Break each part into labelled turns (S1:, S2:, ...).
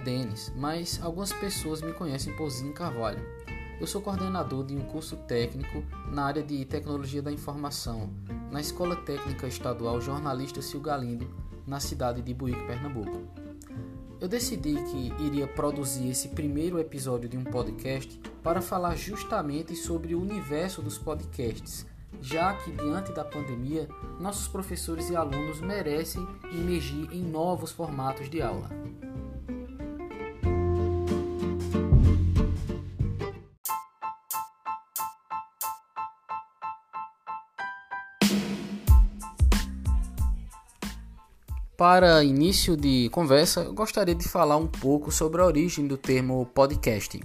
S1: Denis, mas algumas pessoas me conhecem por Zinho Carvalho. Eu sou coordenador de um curso técnico na área de Tecnologia da Informação, na Escola Técnica Estadual Jornalista Sil Galindo, na cidade de Buíque, Pernambuco. Eu decidi que iria produzir esse primeiro episódio de um podcast para falar justamente sobre o universo dos podcasts, já que diante da pandemia, nossos professores e alunos merecem emergir em novos formatos de aula. Para início de conversa, eu gostaria de falar um pouco sobre a origem do termo podcast.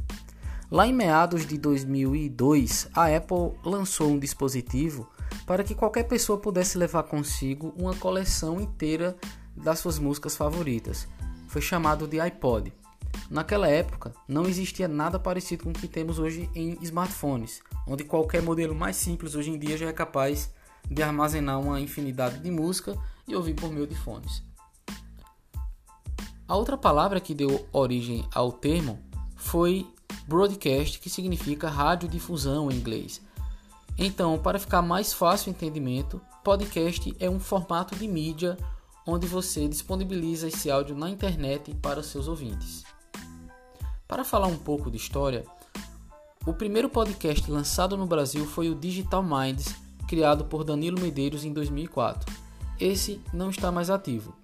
S1: Lá em meados de 2002, a Apple lançou um dispositivo para que qualquer pessoa pudesse levar consigo uma coleção inteira das suas músicas favoritas. Foi chamado de iPod. Naquela época, não existia nada parecido com o que temos hoje em smartphones, onde qualquer modelo mais simples hoje em dia já é capaz de armazenar uma infinidade de música e ouvir por meio de fones. A outra palavra que deu origem ao termo foi broadcast, que significa radiodifusão em inglês. Então, para ficar mais fácil o entendimento, podcast é um formato de mídia onde você disponibiliza esse áudio na internet para seus ouvintes. Para falar um pouco de história, o primeiro podcast lançado no Brasil foi o Digital Minds, criado por Danilo Medeiros em 2004. Esse não está mais ativo.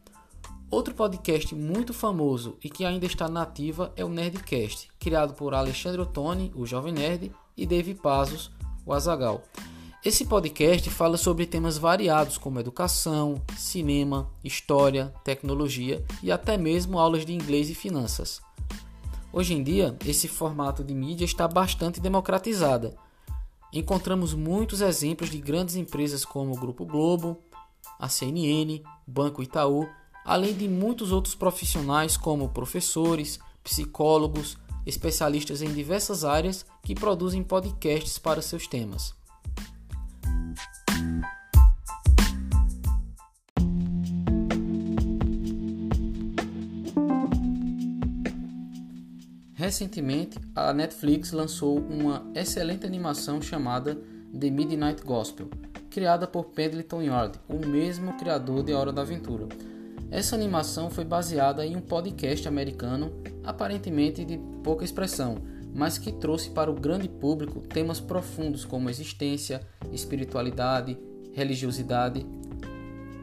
S1: Outro podcast muito famoso e que ainda está nativa é o Nerdcast, criado por Alexandre Ottoni, o Jovem Nerd, e Dave Pazos, o Azagal. Esse podcast fala sobre temas variados como educação, cinema, história, tecnologia e até mesmo aulas de inglês e finanças. Hoje em dia, esse formato de mídia está bastante democratizada. Encontramos muitos exemplos de grandes empresas como o Grupo Globo, a CNN, Banco Itaú, além de muitos outros profissionais como professores, psicólogos, especialistas em diversas áreas que produzem podcasts para seus temas. Recentemente, a Netflix lançou uma excelente animação chamada The Midnight Gospel, criada por Pendleton Yard, o mesmo criador de A Hora da Aventura. Essa animação foi baseada em um podcast americano, aparentemente de pouca expressão, mas que trouxe para o grande público temas profundos como existência, espiritualidade, religiosidade.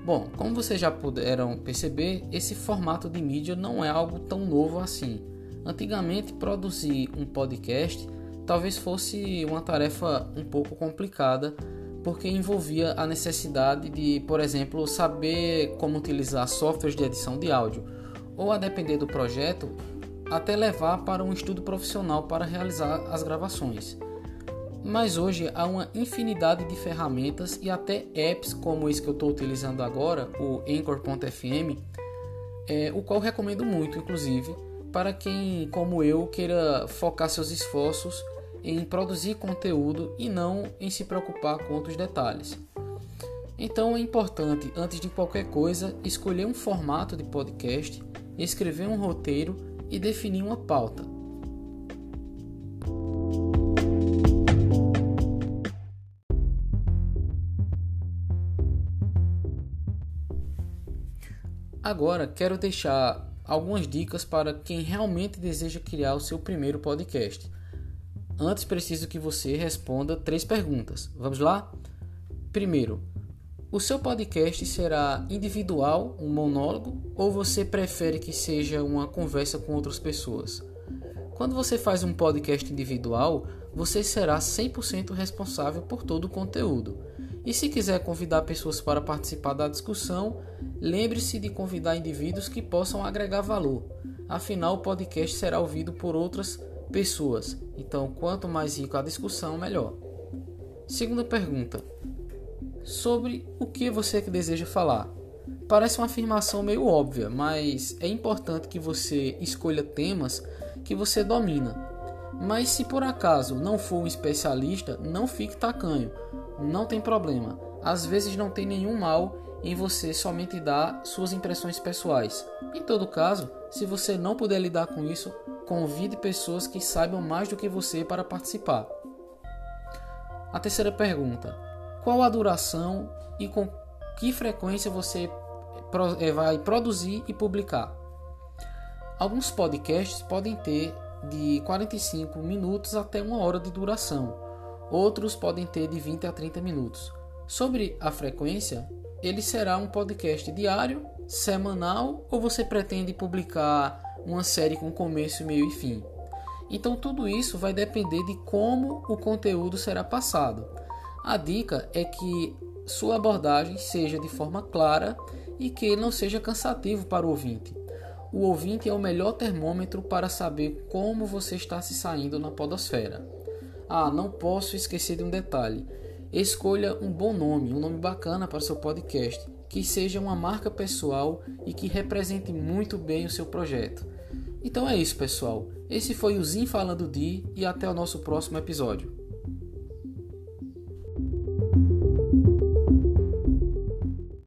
S1: Bom, como vocês já puderam perceber, esse formato de mídia não é algo tão novo assim. Antigamente, produzir um podcast talvez fosse uma tarefa um pouco complicada, porque envolvia a necessidade de, por exemplo, saber como utilizar softwares de edição de áudio, ou a depender do projeto, até levar para um estudo profissional para realizar as gravações. Mas hoje há uma infinidade de ferramentas e até apps como esse que eu estou utilizando agora, o Anchor.fm, é, o qual recomendo muito, inclusive, para quem, como eu, queira focar seus esforços em produzir conteúdo e não em se preocupar com outros detalhes. Então é importante, antes de qualquer coisa, escolher um formato de podcast, escrever um roteiro e definir uma pauta. Agora quero deixar algumas dicas para quem realmente deseja criar o seu primeiro podcast. Antes preciso que você responda três perguntas. Vamos lá? Primeiro, o seu podcast será individual, um monólogo, ou você prefere que seja uma conversa com outras pessoas? Quando você faz um podcast individual, você será 100% responsável por todo o conteúdo. E se quiser convidar pessoas para participar da discussão, lembre-se de convidar indivíduos que possam agregar valor. Afinal, o podcast será ouvido por outras pessoas. Então, quanto mais rica a discussão, melhor. Segunda pergunta: sobre o que você deseja falar? Parece uma afirmação meio óbvia, mas é importante que você escolha temas que você domina. Mas se por acaso não for um especialista, não fique tacanho. Não tem problema. Às vezes não tem nenhum mal em você somente dar suas impressões pessoais. Em todo caso, se você não puder lidar com isso, convide pessoas que saibam mais do que você para participar. A terceira pergunta: qual a duração e com que frequência você eh, vai produzir e publicar? Alguns podcasts podem ter de 45 minutos até uma hora de duração, outros podem ter de 20 a 30 minutos. Sobre a frequência, ele será um podcast diário, semanal ou você pretende publicar uma série com começo, meio e fim? Então tudo isso vai depender de como o conteúdo será passado. A dica é que sua abordagem seja de forma clara e que não seja cansativo para o ouvinte. O ouvinte é o melhor termômetro para saber como você está se saindo na podosfera. Ah, não posso esquecer de um detalhe. Escolha um bom nome, um nome bacana para seu podcast, que seja uma marca pessoal e que represente muito bem o seu projeto. Então é isso, pessoal. Esse foi o Zin Falando de e até o nosso próximo episódio.